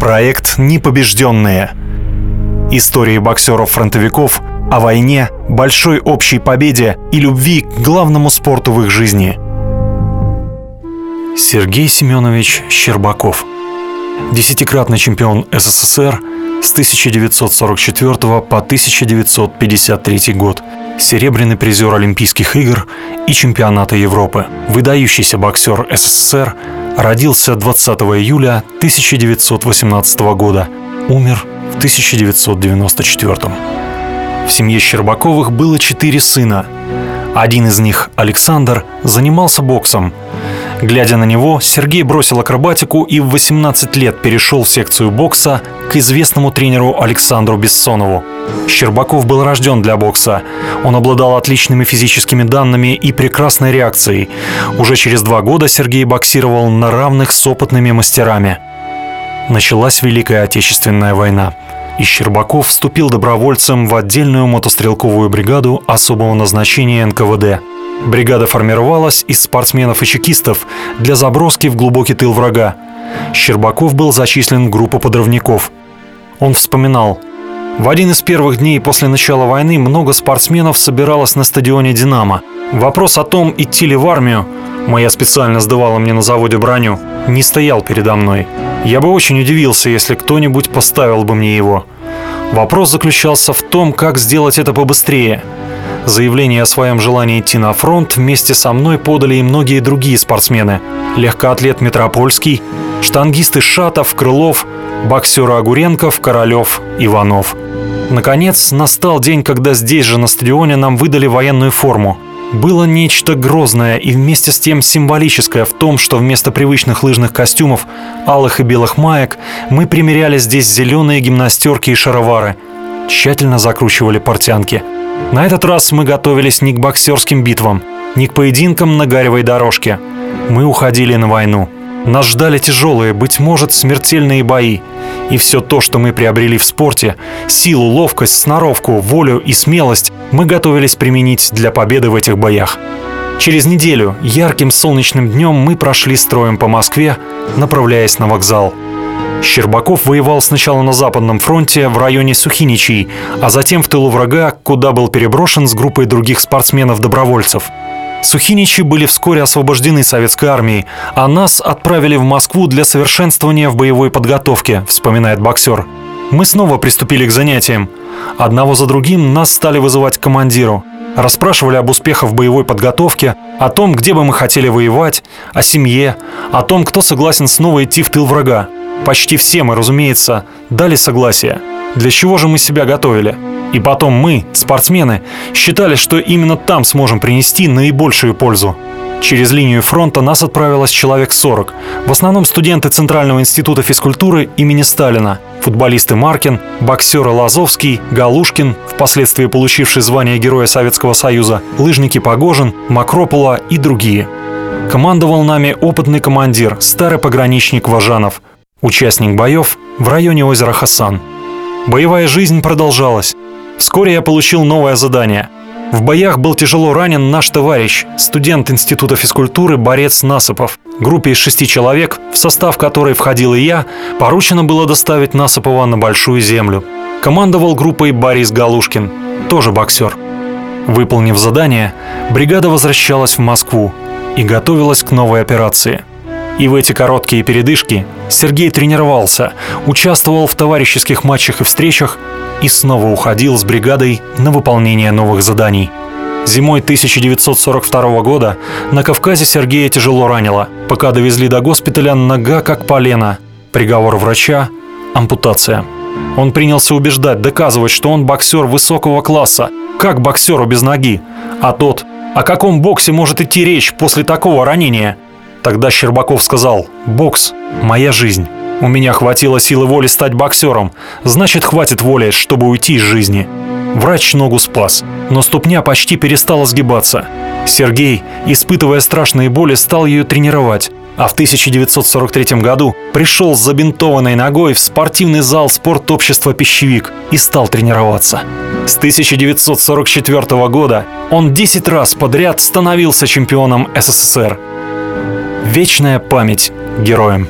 Проект «Непобежденные». Истории боксеров-фронтовиков о войне, большой общей победе и любви к главному спорту в их жизни. Сергей Семенович Щербаков. Десятикратный чемпион СССР с 1944 по 1953 год. Серебряный призер Олимпийских игр и чемпионата Европы. Выдающийся боксер СССР – Родился 20 июля 1918 года. Умер в 1994. В семье Щербаковых было четыре сына. Один из них, Александр, занимался боксом. Глядя на него, Сергей бросил акробатику и в 18 лет перешел в секцию бокса к известному тренеру Александру Бессонову. Щербаков был рожден для бокса. Он обладал отличными физическими данными и прекрасной реакцией. Уже через два года Сергей боксировал на равных с опытными мастерами. Началась Великая Отечественная война и Щербаков вступил добровольцем в отдельную мотострелковую бригаду особого назначения НКВД. Бригада формировалась из спортсменов и чекистов для заброски в глубокий тыл врага. Щербаков был зачислен в группу подрывников. Он вспоминал, в один из первых дней после начала войны много спортсменов собиралось на стадионе «Динамо». Вопрос о том, идти ли в армию, моя специально сдавала мне на заводе броню, не стоял передо мной. Я бы очень удивился, если кто-нибудь поставил бы мне его. Вопрос заключался в том, как сделать это побыстрее – Заявление о своем желании идти на фронт вместе со мной подали и многие другие спортсмены. Легкоатлет Метропольский, штангисты Шатов, Крылов, боксеры Огуренков, Королев, Иванов. Наконец, настал день, когда здесь же на стадионе нам выдали военную форму. Было нечто грозное и вместе с тем символическое в том, что вместо привычных лыжных костюмов, алых и белых маек, мы примеряли здесь зеленые гимнастерки и шаровары. Тщательно закручивали портянки – на этот раз мы готовились не к боксерским битвам, не к поединкам на гаревой дорожке. Мы уходили на войну. Нас ждали тяжелые, быть может, смертельные бои. И все то, что мы приобрели в спорте, силу, ловкость, сноровку, волю и смелость, мы готовились применить для победы в этих боях. Через неделю, ярким солнечным днем, мы прошли строем по Москве, направляясь на вокзал – Щербаков воевал сначала на Западном фронте в районе Сухиничей, а затем в тылу врага, куда был переброшен с группой других спортсменов-добровольцев. Сухиничи были вскоре освобождены советской армией, а нас отправили в Москву для совершенствования в боевой подготовке, вспоминает боксер. Мы снова приступили к занятиям. Одного за другим нас стали вызывать к командиру. Расспрашивали об успехах в боевой подготовке, о том, где бы мы хотели воевать, о семье, о том, кто согласен снова идти в тыл врага. Почти все мы, разумеется, дали согласие. Для чего же мы себя готовили? И потом мы, спортсмены, считали, что именно там сможем принести наибольшую пользу. Через линию фронта нас отправилось человек 40. В основном студенты Центрального института физкультуры имени Сталина, футболисты Маркин, боксеры Лазовский, Галушкин, впоследствии получивший звание Героя Советского Союза, лыжники Погожин, Макропула и другие. Командовал нами опытный командир, старый пограничник Важанов, участник боев в районе озера Хасан. Боевая жизнь продолжалась. Вскоре я получил новое задание. В боях был тяжело ранен наш товарищ, студент Института физкультуры Борец Насыпов. Группе из шести человек, в состав которой входил и я, поручено было доставить Насыпова на Большую Землю. Командовал группой Борис Галушкин, тоже боксер. Выполнив задание, бригада возвращалась в Москву и готовилась к новой операции – и в эти короткие передышки Сергей тренировался, участвовал в товарищеских матчах и встречах и снова уходил с бригадой на выполнение новых заданий. Зимой 1942 года на Кавказе Сергея тяжело ранило. Пока довезли до госпиталя, нога как полено. Приговор врача – ампутация. Он принялся убеждать, доказывать, что он боксер высокого класса. Как боксеру без ноги? А тот, о каком боксе может идти речь после такого ранения – Тогда Щербаков сказал «Бокс – моя жизнь». У меня хватило силы воли стать боксером, значит хватит воли, чтобы уйти из жизни. Врач ногу спас, но ступня почти перестала сгибаться. Сергей, испытывая страшные боли, стал ее тренировать. А в 1943 году пришел с забинтованной ногой в спортивный зал спортобщества «Пищевик» и стал тренироваться. С 1944 года он 10 раз подряд становился чемпионом СССР. Вечная память героям.